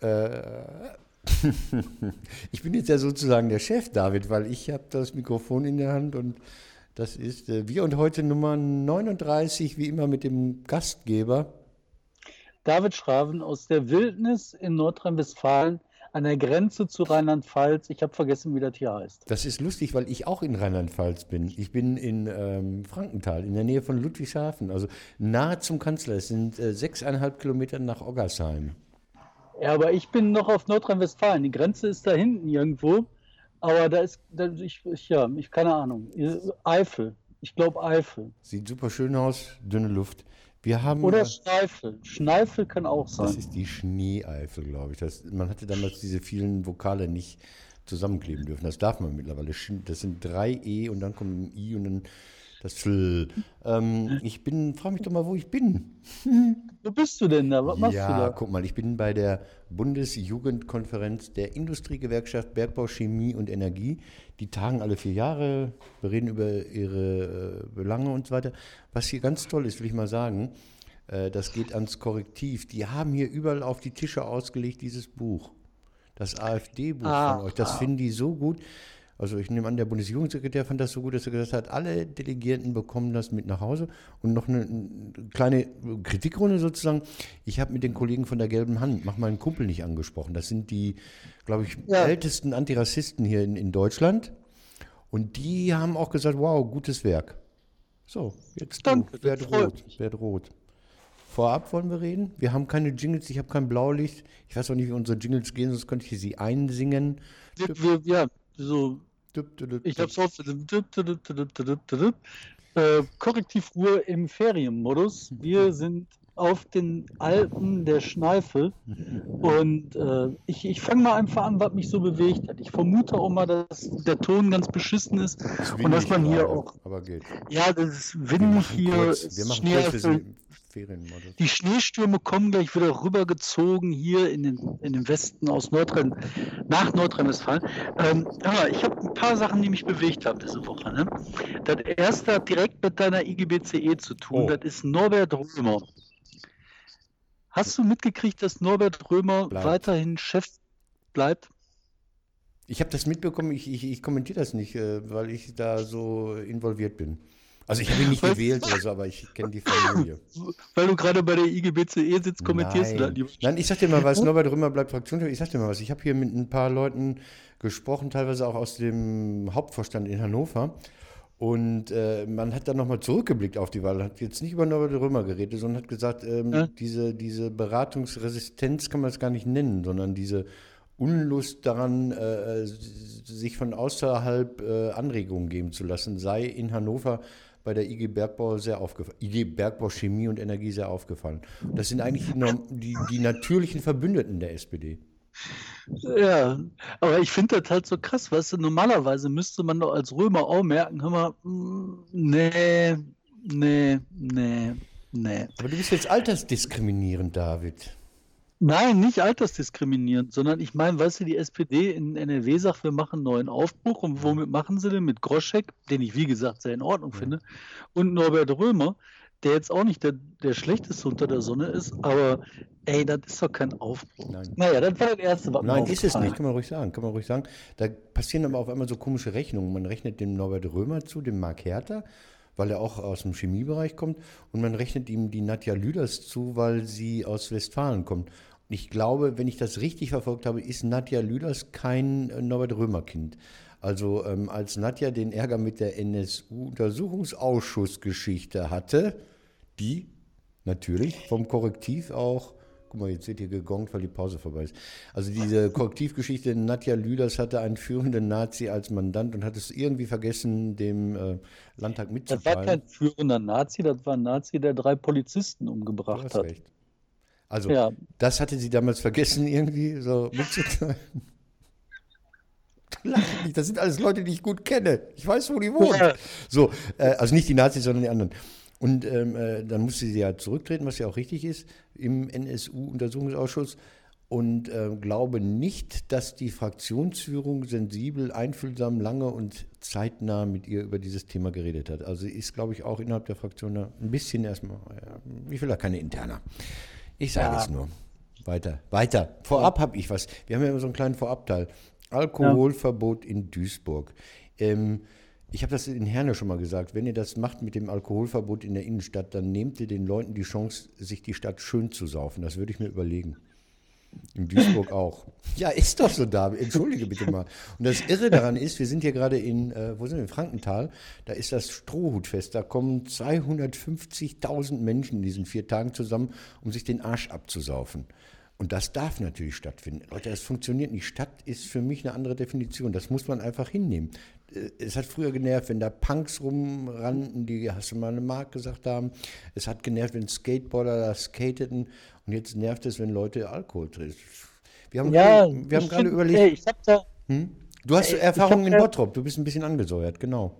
Äh, ich bin jetzt ja sozusagen der Chef, David, weil ich habe das Mikrofon in der Hand und das ist äh, wir und heute Nummer 39, wie immer mit dem Gastgeber. David Schraven aus der Wildnis in Nordrhein-Westfalen an der Grenze zu Rheinland-Pfalz. Ich habe vergessen, wie das hier heißt. Das ist lustig, weil ich auch in Rheinland-Pfalz bin. Ich bin in ähm, Frankenthal, in der Nähe von Ludwigshafen, also nahe zum Kanzler. Es sind äh, sechseinhalb Kilometer nach Oggersheim. Ja, aber ich bin noch auf Nordrhein-Westfalen. Die Grenze ist da hinten irgendwo. Aber da ist, da, ich, ich, ja, ich keine Ahnung. Eifel. Ich glaube Eifel. Sieht super schön aus, dünne Luft. Wir haben, Oder Schneifel. Schneifel kann auch sein. Das ist die Schneeeifel, glaube ich. Das, man hatte damals diese vielen Vokale nicht zusammenkleben dürfen. Das darf man mittlerweile. Das sind drei E und dann kommt ein I und dann das Fl. Ähm, ich bin, frage mich doch mal, wo ich bin. Wo bist du denn da? Was machst ja, du da? guck mal, ich bin bei der Bundesjugendkonferenz der Industriegewerkschaft Bergbau, Chemie und Energie. Die tagen alle vier Jahre, wir reden über ihre äh, Belange und so weiter. Was hier ganz toll ist, will ich mal sagen, äh, das geht ans Korrektiv. Die haben hier überall auf die Tische ausgelegt dieses Buch. Das AfD-Buch ah, von euch. Das ah. finden die so gut. Also ich nehme an, der Bundesjugendsekretär fand das so gut, dass er gesagt hat, alle Delegierten bekommen das mit nach Hause. Und noch eine, eine kleine Kritikrunde sozusagen. Ich habe mit den Kollegen von der Gelben Hand, mach meinen Kumpel nicht angesprochen. Das sind die, glaube ich, ja. ältesten Antirassisten hier in, in Deutschland. Und die haben auch gesagt, wow, gutes Werk. So, jetzt Danke, wer droht, wer droht. Vorab wollen wir reden. Wir haben keine Jingles, ich habe kein Blaulicht. Ich weiß auch nicht, wie unsere Jingles gehen, sonst könnte ich sie einsingen. Wir, ja, so ich habe es äh, Korrektivruhe im Ferienmodus. Wir sind auf den Alpen der Schneifel und äh, ich, ich fange mal einfach an, was mich so bewegt hat. Ich vermute auch mal, dass der Ton ganz beschissen ist das und dass man hier auch. Aber geht. Ja, das ist windig hier. Kurz, wir machen Schnee. Die Schneestürme kommen gleich wieder rübergezogen hier in den, in den Westen aus Nordrhein, nach Nordrhein-Westfalen. Ähm, aber ich habe ein paar Sachen, die mich bewegt haben diese Woche. Ne? Das erste hat direkt mit deiner IGBCE zu tun. Oh. Das ist Norbert Römer. Hast du mitgekriegt, dass Norbert Römer bleibt. weiterhin Chef bleibt? Ich habe das mitbekommen, ich, ich, ich kommentiere das nicht, äh, weil ich da so involviert bin. Also ich habe ihn nicht gewählt oder so, aber ich kenne die Familie. Weil du gerade bei der IGBCE sitzt, kommentierst Nein. du da Nein, ich sag dir mal was, Norbert Römer bleibt Fraktionschef. Ich sag dir mal was, ich habe hier mit ein paar Leuten gesprochen, teilweise auch aus dem Hauptvorstand in Hannover. Und äh, man hat dann nochmal zurückgeblickt auf die Wahl, hat jetzt nicht über Norbert Römer geredet, sondern hat gesagt, ähm, ja. diese, diese Beratungsresistenz kann man es gar nicht nennen, sondern diese Unlust daran, äh, sich von außerhalb äh, Anregungen geben zu lassen, sei in Hannover bei der IG Bergbau sehr aufgefallen, IG Bergbau Chemie und Energie sehr aufgefallen. Das sind eigentlich die, die, die natürlichen Verbündeten der SPD. Ja, aber ich finde das halt so krass, weißt du, normalerweise müsste man doch als Römer auch merken, hör mal, mm, nee, nee, nee, nee. Aber du bist jetzt altersdiskriminierend, David. Nein, nicht altersdiskriminierend, sondern ich meine, weißt du, die SPD in NRW sagt, wir machen einen neuen Aufbruch und womit machen sie denn? Mit Groschek, den ich wie gesagt sehr in Ordnung ja. finde, und Norbert Römer, der jetzt auch nicht der, der schlechteste unter der Sonne ist, aber ey, das ist doch kein Aufbruch. Nein. Naja, das war das Erste, was Nein, ist es nicht, kann man ruhig sagen, kann man ruhig sagen. Da passieren aber auf einmal so komische Rechnungen. Man rechnet dem Norbert Römer zu, dem Mark Hertha, weil er auch aus dem Chemiebereich kommt. Und man rechnet ihm die Nadja Lüders zu, weil sie aus Westfalen kommt. Und ich glaube, wenn ich das richtig verfolgt habe, ist Nadja Lüders kein äh, Norbert Römer-Kind. Also ähm, als Nadja den Ärger mit der NSU-Untersuchungsausschussgeschichte hatte, die natürlich vom Korrektiv auch, guck mal, jetzt wird hier gegongt, weil die Pause vorbei ist. Also diese Korrektivgeschichte, Nadja Lüders hatte einen führenden Nazi als Mandant und hat es irgendwie vergessen, dem äh, Landtag mitzuteilen. Das war kein führender Nazi, das war ein Nazi, der drei Polizisten umgebracht hat. Recht. Also, ja. das hatte sie damals vergessen, irgendwie so mitzuteilen. Das sind alles Leute, die ich gut kenne. Ich weiß, wo die wohnen. Ja. So, äh, also nicht die Nazis, sondern die anderen. Und ähm, äh, dann musste sie ja zurücktreten, was ja auch richtig ist, im NSU-Untersuchungsausschuss. Und äh, glaube nicht, dass die Fraktionsführung sensibel, einfühlsam, lange und zeitnah mit ihr über dieses Thema geredet hat. Also sie ist, glaube ich, auch innerhalb der Fraktion ein bisschen erstmal, ich will da keine Interna. Ich sage ja. es nur. weiter, weiter. Vorab habe ich was. Wir haben ja immer so einen kleinen Vorabteil. Alkoholverbot ja. in Duisburg. Ähm, ich habe das in Herne schon mal gesagt. Wenn ihr das macht mit dem Alkoholverbot in der Innenstadt, dann nehmt ihr den Leuten die Chance, sich die Stadt schön zu saufen. Das würde ich mir überlegen. In Duisburg auch. Ja, ist doch so da. Entschuldige bitte mal. Und das Irre daran ist, wir sind hier gerade in, äh, wo sind wir, in Frankenthal. Da ist das Strohhutfest. Da kommen 250.000 Menschen in diesen vier Tagen zusammen, um sich den Arsch abzusaufen. Und das darf natürlich stattfinden. Leute, das funktioniert nicht. Stadt ist für mich eine andere Definition. Das muss man einfach hinnehmen. Äh, es hat früher genervt, wenn da Punks rumrannten, die, hast du mal eine Mark gesagt haben. Es hat genervt, wenn Skateboarder da skateten. Und jetzt nervt es, wenn Leute Alkohol trinken. Wir haben, ja, gerade, wir haben gerade überlegt. Ey, da, hm? Du hast ey, Erfahrungen in Bottrop. Du bist ein bisschen angesäuert, genau.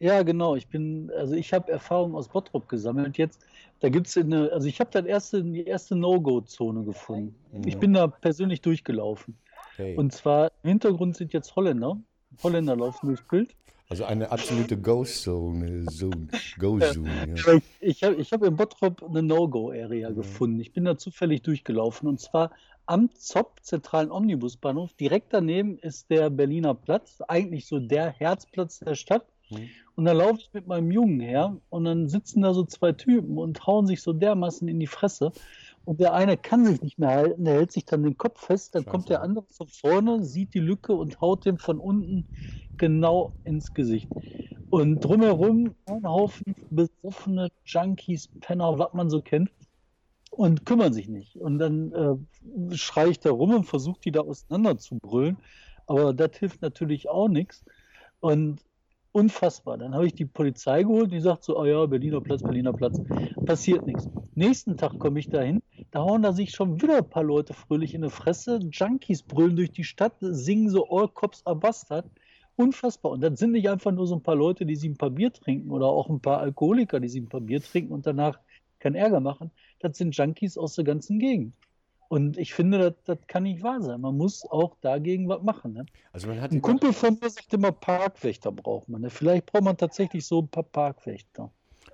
Ja, genau. Ich bin, also ich habe Erfahrungen aus Bottrop gesammelt. Jetzt, da gibt es eine, also ich habe dann erste, die erste No-Go-Zone gefunden. Ich bin da persönlich durchgelaufen. Okay. Und zwar im Hintergrund sind jetzt Holländer. Holländer laufen durchs Bild. Also eine absolute. Zone, Go-Zone. Ja. Ich habe ich hab in Bottrop eine No-Go-Area ja. gefunden. Ich bin da zufällig durchgelaufen. Und zwar am ZOP, zentralen Omnibusbahnhof. Direkt daneben ist der Berliner Platz, eigentlich so der Herzplatz der Stadt. Mhm. Und da laufe ich mit meinem Jungen her und dann sitzen da so zwei Typen und hauen sich so dermaßen in die Fresse. Und der eine kann sich nicht mehr halten, der hält sich dann den Kopf fest, dann Scheiße. kommt der andere von vorne, sieht die Lücke und haut dem von unten genau ins Gesicht. Und drumherum ein Haufen besoffene Junkies, Penner, was man so kennt, und kümmern sich nicht. Und dann äh, schreie ich da rum und versuche die da auseinander zu brüllen. Aber das hilft natürlich auch nichts. Und Unfassbar. Dann habe ich die Polizei geholt, die sagt so, oh ja, Berliner Platz, Berliner Platz. Passiert nichts. Nächsten Tag komme ich dahin, da hauen da sich schon wieder ein paar Leute fröhlich in die Fresse. Junkies brüllen durch die Stadt, singen so All Cops are Bastard. Unfassbar. Und das sind nicht einfach nur so ein paar Leute, die sie ein paar Bier trinken oder auch ein paar Alkoholiker, die sie ein paar Bier trinken und danach keinen Ärger machen. Das sind Junkies aus der ganzen Gegend. Und ich finde, das, das kann nicht wahr sein. Man muss auch dagegen was machen. Ne? Also man hat ein Kumpel von mir sagt immer, Parkwächter braucht man. Ne? Vielleicht braucht man tatsächlich so ein paar Parkwächter.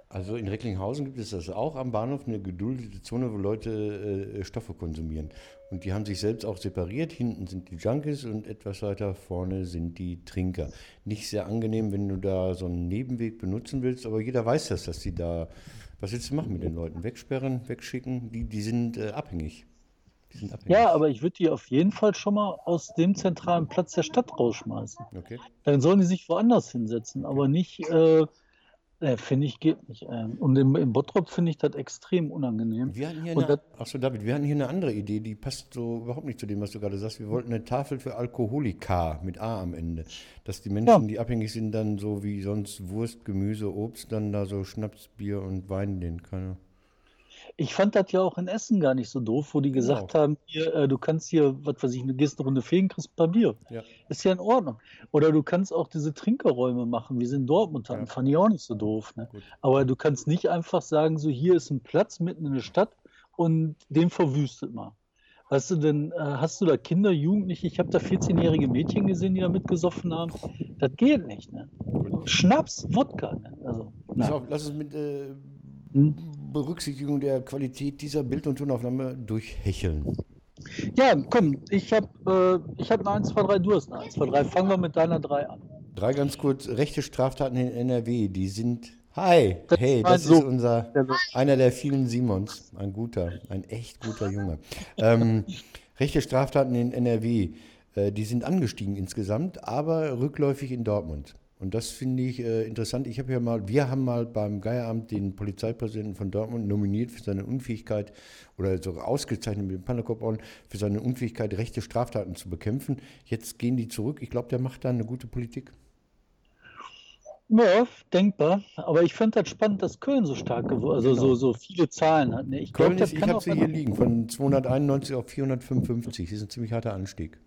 Also in Recklinghausen gibt es das auch am Bahnhof, eine geduldete Zone, wo Leute äh, Stoffe konsumieren. Und die haben sich selbst auch separiert. Hinten sind die Junkies und etwas weiter vorne sind die Trinker. Nicht sehr angenehm, wenn du da so einen Nebenweg benutzen willst, aber jeder weiß das, dass die da. Was willst du machen mit den Leuten? Wegsperren, wegschicken? Die, die sind äh, abhängig. Ja, aber ich würde die auf jeden Fall schon mal aus dem zentralen Platz der Stadt rausschmeißen. Okay. Dann sollen die sich woanders hinsetzen, aber nicht, äh, äh, finde ich, geht nicht. Äh. Und im, im Bottrop finde ich das extrem unangenehm. Wir hatten hier eine, achso, David, wir hatten hier eine andere Idee, die passt so überhaupt nicht zu dem, was du gerade sagst. Wir wollten eine Tafel für Alkoholika mit A am Ende. Dass die Menschen, ja. die abhängig sind, dann so wie sonst Wurst, Gemüse, Obst, dann da so Schnaps, Bier und Wein den können. Ich fand das ja auch in Essen gar nicht so doof, wo die genau. gesagt haben, hier, äh, du kannst hier, was weiß ich, eine gehst eine Runde fegen, kriegst ein paar Bier. Ja. Ist ja in Ordnung. Oder du kannst auch diese Trinkerräume machen, wie sie in Dortmund hatten. Ja. Fand ich auch nicht so doof. Ne? Aber du kannst nicht einfach sagen, so hier ist ein Platz mitten in der Stadt und den verwüstet mal. Weißt du denn, äh, hast du da Kinder, Jugendliche? Ich habe da 14-jährige Mädchen gesehen, die da mitgesoffen haben. Das geht nicht. Ne? Schnaps, Wodka. Ne? Also, lass, es mit äh, hm? Berücksichtigung der Qualität dieser Bild- und Tonaufnahme durchhecheln. Ja, komm, ich habe äh, hab eine 1, 2, 3, du hast eine 1, 2, 3. Fangen wir mit deiner 3 an. Drei ganz kurz. Rechte Straftaten in NRW, die sind. Hi, das hey, das ist unser, einer der vielen Simons. Ein guter, ein echt guter Junge. ähm, rechte Straftaten in NRW, äh, die sind angestiegen insgesamt, aber rückläufig in Dortmund. Und das finde ich äh, interessant. Ich habe ja mal, wir haben mal beim Geieramt den Polizeipräsidenten von Dortmund nominiert für seine Unfähigkeit oder sogar ausgezeichnet mit dem Pannerkopforden für seine Unfähigkeit, rechte Straftaten zu bekämpfen. Jetzt gehen die zurück. Ich glaube, der macht da eine gute Politik. Ja, denkbar. Aber ich fand das spannend, dass Köln so stark geworden also genau. so, so viele Zahlen hat. Ne? Ich Köln glaub, ist, ich habe sie hier liegen, von 291 auf 455. Das ist ein ziemlich harter Anstieg.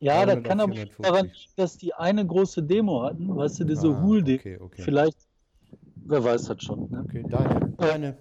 Ja, das kann aber daran liegen, dass die eine große Demo hatten, weißt du, diese ah, Hul-Demo. Okay, okay. Vielleicht, wer weiß das schon. Ne? Okay, deine. deine.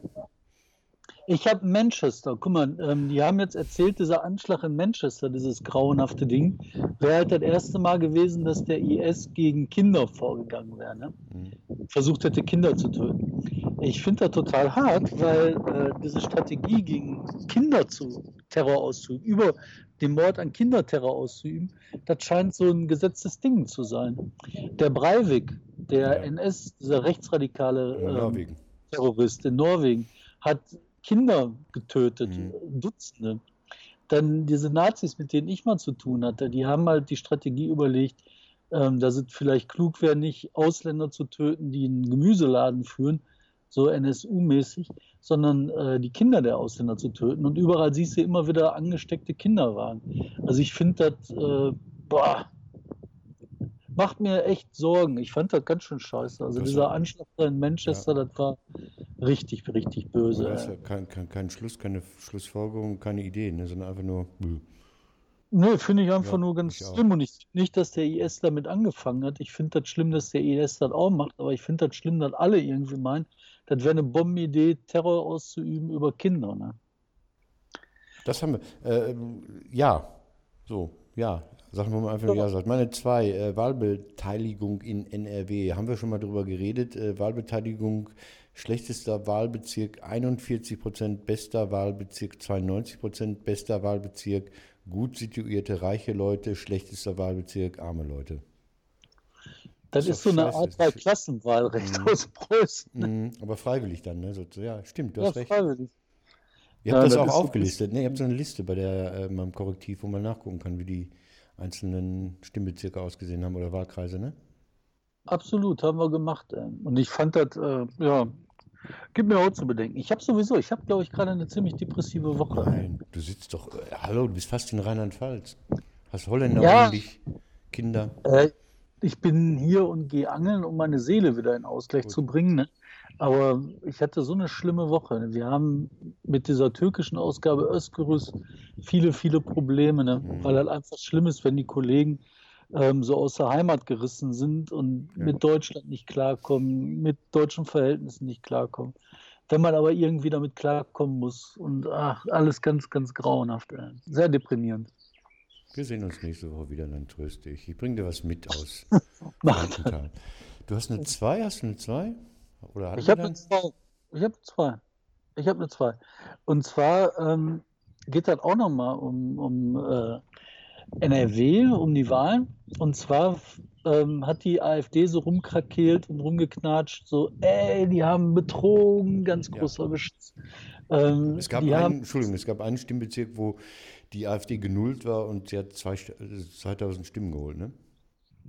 Ich habe Manchester, guck mal, ähm, die haben jetzt erzählt, dieser Anschlag in Manchester, dieses grauenhafte Ding, wäre halt das erste Mal gewesen, dass der IS gegen Kinder vorgegangen wäre. Ne? Mhm. Versucht hätte, Kinder zu töten. Ich finde das total hart, weil äh, diese Strategie gegen Kinder zu Terror auszuüben, über den Mord an Kinderterror auszuüben, das scheint so ein gesetztes Ding zu sein. Der Breivik, der ja. NS, dieser rechtsradikale ähm, Terrorist in Norwegen, hat Kinder getötet, mhm. Dutzende. Dann diese Nazis, mit denen ich mal zu tun hatte, die haben halt die Strategie überlegt, ähm, dass es vielleicht klug wäre, nicht Ausländer zu töten, die einen Gemüseladen führen, so NSU-mäßig, sondern äh, die Kinder der Ausländer zu töten. Und überall siehst du immer wieder angesteckte Kinderwagen. Also ich finde das, äh, boah, macht mir echt Sorgen. Ich fand das ganz schön scheiße. Also das dieser Anschlag in Manchester, ja. das war richtig, richtig böse. Das ist ja kein, kein, kein, Schluss, keine Schlussfolgerung, keine Idee, ne, sondern einfach nur. Nee, finde ich einfach ja, nur ganz schlimm. Und ich, nicht, dass der IS damit angefangen hat. Ich finde das schlimm, dass der IS das auch macht, aber ich finde das schlimm, dass alle irgendwie meinen, das wäre eine Bombenidee, Terror auszuüben über Kinder. Ne? Das haben wir. Äh, ja, so, ja. Sagen wir mal einfach ja. ja Meine zwei, äh, Wahlbeteiligung in NRW. Haben wir schon mal drüber geredet. Äh, Wahlbeteiligung, schlechtester Wahlbezirk 41 Prozent, bester Wahlbezirk 92 Prozent, bester Wahlbezirk gut situierte, reiche Leute, schlechtester Wahlbezirk, arme Leute. Das, ist, ist so eine Art Zwei-Klassenwahlrecht mhm. aus Preußen. Mhm. Aber freiwillig dann, ne? So, ja, stimmt, du ja, hast recht. Freiwillig. Ihr habt ja, das, das auch aufgelistet, ne? Ihr habt so eine Liste bei der äh, meinem Korrektiv, wo man nachgucken kann, wie die einzelnen Stimmbezirke ausgesehen haben oder Wahlkreise, ne? Absolut, haben wir gemacht. Ey. Und ich fand das, äh, ja, Gib mir auch zu bedenken. Ich habe sowieso, ich habe, glaube ich, gerade eine ziemlich depressive Woche. Nein, du sitzt doch, äh, hallo, du bist fast in Rheinland-Pfalz. Hast Holländer ja, dich, Kinder? Äh, ich bin hier und gehe angeln, um meine Seele wieder in Ausgleich Gut. zu bringen. Ne? Aber ich hatte so eine schlimme Woche. Wir haben mit dieser türkischen Ausgabe Özgürüz viele, viele Probleme, ne? mhm. weil halt einfach schlimm ist, wenn die Kollegen ähm, so aus der Heimat gerissen sind und ja. mit Deutschland nicht klarkommen, mit deutschen Verhältnissen nicht klarkommen. Wenn man aber irgendwie damit klarkommen muss und ach, alles ganz, ganz grauenhaft. Äh, sehr deprimierend. Wir sehen uns nächste Woche wieder, dann tröste ich. Ich bringe dir was mit aus. Macht. Du hast eine 2, hast du eine 2? ich habe eine 2. Ich habe zwei. Ich habe eine 2. Und zwar ähm, geht das auch nochmal um, um äh, NRW, um die Wahlen. Und zwar ähm, hat die AfD so rumkrakeelt und rumgeknatscht, so, ey, die haben betrogen, ganz großer ja. Beschiss. Ähm, es gab einen, haben, Entschuldigung, es gab einen Stimmbezirk, wo die AfD genullt war und sie hat zwei, 2000 Stimmen geholt, ne?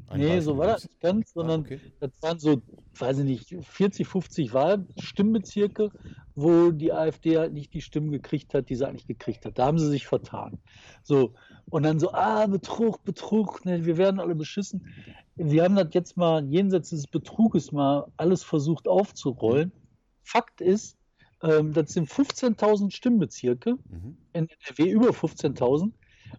Ein nee, so war das nicht ganz, ah, sondern ah, okay. das waren so, weiß ich nicht, 40, 50 Wahlstimmbezirke, wo die AfD halt nicht die Stimmen gekriegt hat, die sie eigentlich gekriegt hat. Da haben sie sich vertan. So, und dann so, ah, Betrug, Betrug, ne, wir werden alle beschissen. Wir haben das jetzt mal jenseits des Betruges mal alles versucht aufzurollen. Fakt ist, ähm, das sind 15.000 Stimmbezirke mhm. in NRW, über 15.000.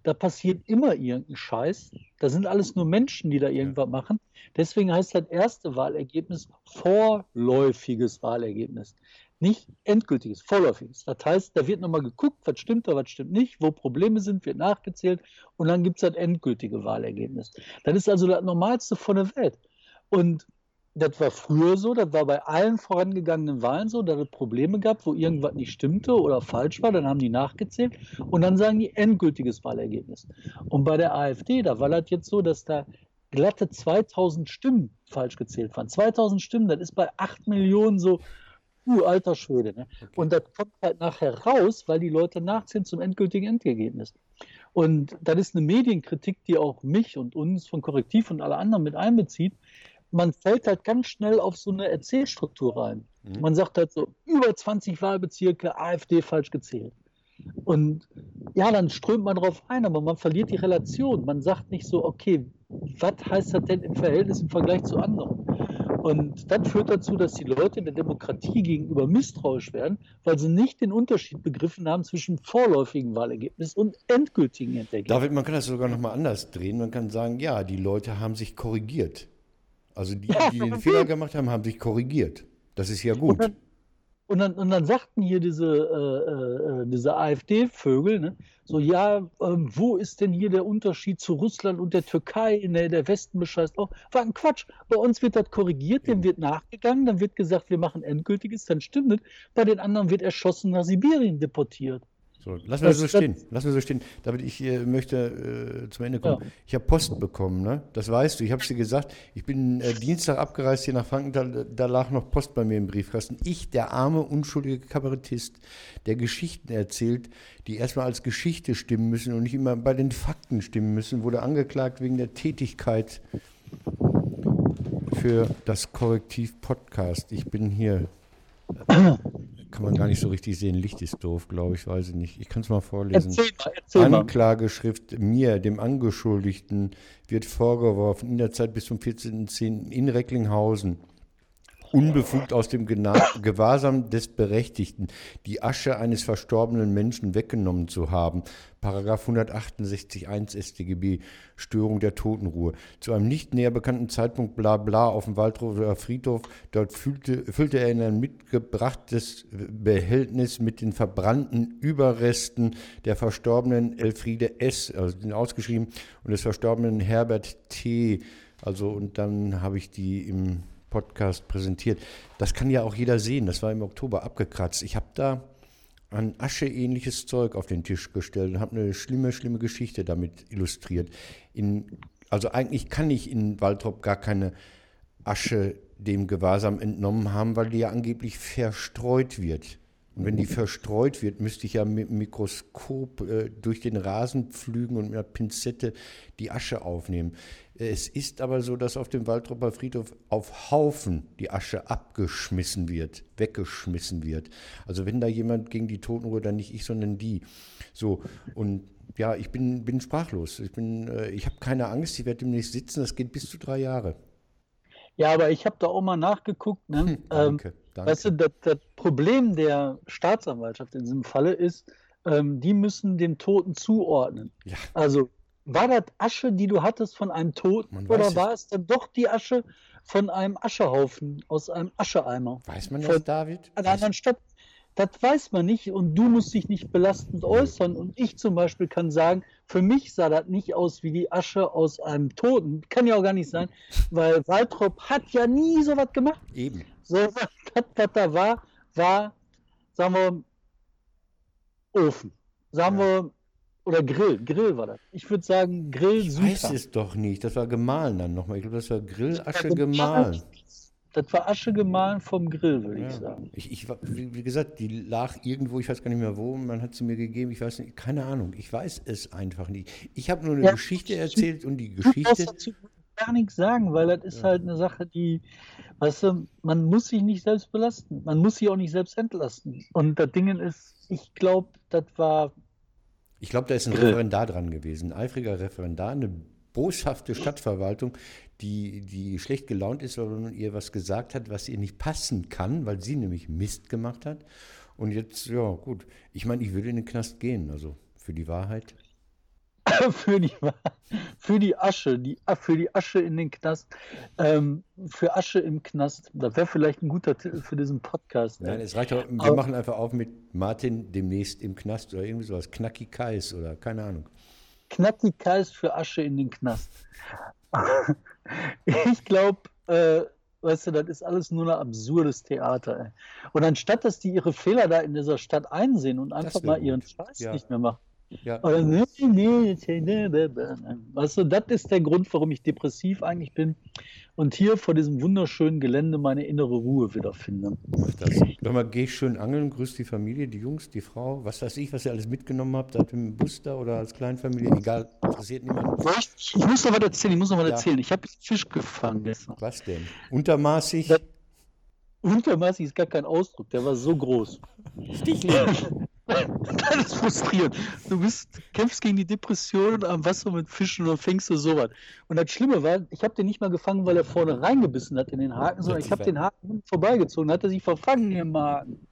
Da passiert immer irgendein Scheiß. Da sind alles nur Menschen, die da irgendwas machen. Deswegen heißt das erste Wahlergebnis vorläufiges Wahlergebnis. Nicht endgültiges, vorläufiges. Das heißt, da wird nochmal geguckt, was stimmt da, was stimmt nicht, wo Probleme sind, wird nachgezählt und dann gibt es das endgültige Wahlergebnis. Das ist also das Normalste von der Welt. Und das war früher so, das war bei allen vorangegangenen Wahlen so, dass es Probleme gab, wo irgendwas nicht stimmte oder falsch war, dann haben die nachgezählt und dann sagen die endgültiges Wahlergebnis. Und bei der AfD, da war das jetzt so, dass da glatte 2000 Stimmen falsch gezählt waren. 2000 Stimmen, das ist bei 8 Millionen so, uh, alter Schwede. Ne? Und das kommt halt nachher raus, weil die Leute nachzählen zum endgültigen Endergebnis. Und das ist eine Medienkritik, die auch mich und uns von Korrektiv und alle anderen mit einbezieht man fällt halt ganz schnell auf so eine Erzählstruktur rein. Mhm. Man sagt halt so, über 20 Wahlbezirke, AfD falsch gezählt. Und ja, dann strömt man drauf ein, aber man verliert die Relation. Man sagt nicht so, okay, was heißt das denn im Verhältnis im Vergleich zu anderen? Und das führt dazu, dass die Leute der Demokratie gegenüber misstrauisch werden, weil sie nicht den Unterschied begriffen haben zwischen vorläufigen Wahlergebnis und endgültigen Endergebnis. David, man kann das sogar nochmal anders drehen. Man kann sagen, ja, die Leute haben sich korrigiert. Also die, die den Fehler gemacht haben, haben sich korrigiert. Das ist ja gut. Und dann, und dann, und dann sagten hier diese, äh, äh, diese AfD-Vögel, ne, so, ja, äh, wo ist denn hier der Unterschied zu Russland und der Türkei? Ne, der Westen bescheißt auch. War ein Quatsch. Bei uns wird das korrigiert, dem wird nachgegangen, dann wird gesagt, wir machen endgültiges, dann stimmt es. Bei den anderen wird erschossen nach Sibirien deportiert. So, lassen wir so stehen. Lassen wir so stehen. David, ich äh, möchte äh, zum Ende kommen. Ja. Ich habe Post bekommen, ne? Das weißt du. Ich habe es dir gesagt. Ich bin äh, Dienstag abgereist hier nach Franken. Da, da, lag noch Post bei mir im Briefkasten. Ich, der arme, unschuldige Kabarettist, der Geschichten erzählt, die erstmal als Geschichte stimmen müssen und nicht immer bei den Fakten stimmen müssen, wurde angeklagt wegen der Tätigkeit für das Korrektiv Podcast. Ich bin hier kann man gar nicht so richtig sehen. Licht ist doof, glaube ich, weiß ich nicht. Ich kann es mal vorlesen. Erzähl mal, erzähl Anklageschrift mir, dem Angeschuldigten, wird vorgeworfen, in der Zeit bis zum 14.10. in Recklinghausen unbefugt aus dem Gewahrsam des Berechtigten die Asche eines verstorbenen Menschen weggenommen zu haben. Paragraph 168 1 StGB, Störung der Totenruhe. Zu einem nicht näher bekannten Zeitpunkt bla bla auf dem Waldrover Friedhof, dort füllte, füllte er in ein mitgebrachtes Behältnis mit den verbrannten Überresten der verstorbenen Elfriede S., also den ausgeschrieben, und des verstorbenen Herbert T., also und dann habe ich die im Podcast präsentiert. Das kann ja auch jeder sehen. Das war im Oktober abgekratzt. Ich habe da ein Asche-ähnliches Zeug auf den Tisch gestellt und habe eine schlimme, schlimme Geschichte damit illustriert. In, also eigentlich kann ich in Waldrop gar keine Asche dem Gewahrsam entnommen haben, weil die ja angeblich verstreut wird. Und wenn die verstreut wird, müsste ich ja mit dem Mikroskop äh, durch den Rasen pflügen und mit einer Pinzette die Asche aufnehmen. Es ist aber so, dass auf dem Waldropper Friedhof auf Haufen die Asche abgeschmissen wird, weggeschmissen wird. Also wenn da jemand gegen die Totenruhe, dann nicht ich, sondern die. So, und ja, ich bin, bin sprachlos. Ich, äh, ich habe keine Angst, ich werde demnächst sitzen, das geht bis zu drei Jahre. Ja, aber ich habe da auch mal nachgeguckt. Ne? Hm, danke, ähm, danke. Weißt du, das, das, Problem der Staatsanwaltschaft in diesem Falle ist, ähm, die müssen dem Toten zuordnen. Ja. Also war das Asche, die du hattest von einem Toten oder war es dann doch die Asche von einem Aschehaufen aus einem Ascheeimer? Weiß man das, David? An einer anderen Stadt. Das weiß man nicht und du musst dich nicht belastend äußern. Und ich zum Beispiel kann sagen, für mich sah das nicht aus wie die Asche aus einem Toten. Kann ja auch gar nicht sein, weil Waltrop hat ja nie so was gemacht. Eben. So, was, was da war, war, sagen wir, Ofen. Sagen ja. wir, oder Grill. Grill war das. Ich würde sagen, Grill. Ich weiß es doch nicht. Das war gemahlen dann nochmal. Ich glaube, das war Grillasche gemahlen. Das war Asche gemahlen vom Grill, würde ja. ich sagen. Ich, ich, wie, gesagt, die lag irgendwo, ich weiß gar nicht mehr wo, man hat sie mir gegeben, ich weiß nicht, keine Ahnung, ich weiß es einfach nicht. Ich habe nur eine ja, Geschichte erzählt und die Geschichte. Ich dazu gar nichts sagen, weil das ist ja. halt eine Sache, die, weißt du, man muss sich nicht selbst belasten. Man muss sich auch nicht selbst entlasten. Und das Ding ist, ich glaube, das war. Ich glaube, da ist ein Referendar dran gewesen, ein eifriger Referendar, eine boshafte Stadtverwaltung, die, die schlecht gelaunt ist, weil man ihr was gesagt hat, was ihr nicht passen kann, weil sie nämlich Mist gemacht hat. Und jetzt, ja, gut. Ich meine, ich würde in den Knast gehen, also für die Wahrheit. für, die, für die Asche, die, für die Asche in den Knast. Ähm, für Asche im Knast. Das wäre vielleicht ein guter Titel für diesen Podcast. Nein, es reicht auch. Wir Aber, machen einfach auf mit Martin demnächst im Knast oder irgendwie sowas. Knacki Kais oder keine Ahnung. Knacki Kais für Asche in den Knast. ich glaube, äh, weißt du, das ist alles nur ein absurdes Theater. Ey. Und anstatt, dass die ihre Fehler da in dieser Stadt einsehen und einfach mal ihren Scheiß ja. nicht mehr machen. Ja. Weißt du, das ist der Grund, warum ich depressiv eigentlich bin und hier vor diesem wunderschönen Gelände meine innere Ruhe wiederfinde. Das. Sag mal, geh schön angeln, grüß die Familie, die Jungs, die Frau, was weiß ich, was ihr alles mitgenommen habt, mit dem Bus da oder als Kleinfamilie, egal, interessiert niemand. Ich, ich muss noch was erzählen, ich muss noch was ja. erzählen. Ich habe Fisch gefangen gestern. Was denn? Untermaßig? Das, untermaßig ist gar kein Ausdruck, der war so groß. Stichler. Das ist frustrierend. Du bist, kämpfst gegen die Depression am Wasser mit Fischen und fängst du sowas. Und das Schlimme war, ich habe den nicht mal gefangen, weil er vorne reingebissen hat in den Haken, sondern ich habe den Haken vorbeigezogen, hat er sich verfangen im Haken.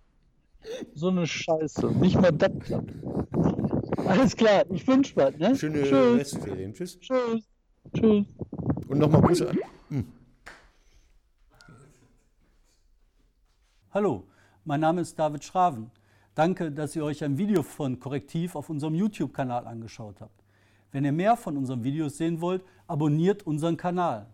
So eine Scheiße. Nicht mal das klappt. Alles klar, ich wünsche was. Ne? Schöne Tschüss. Restferien. Tschüss. Tschüss. Tschüss. Und nochmal Grüße an. Hm. Hallo, mein Name ist David Schraven. Danke, dass ihr euch ein Video von Korrektiv auf unserem YouTube-Kanal angeschaut habt. Wenn ihr mehr von unseren Videos sehen wollt, abonniert unseren Kanal.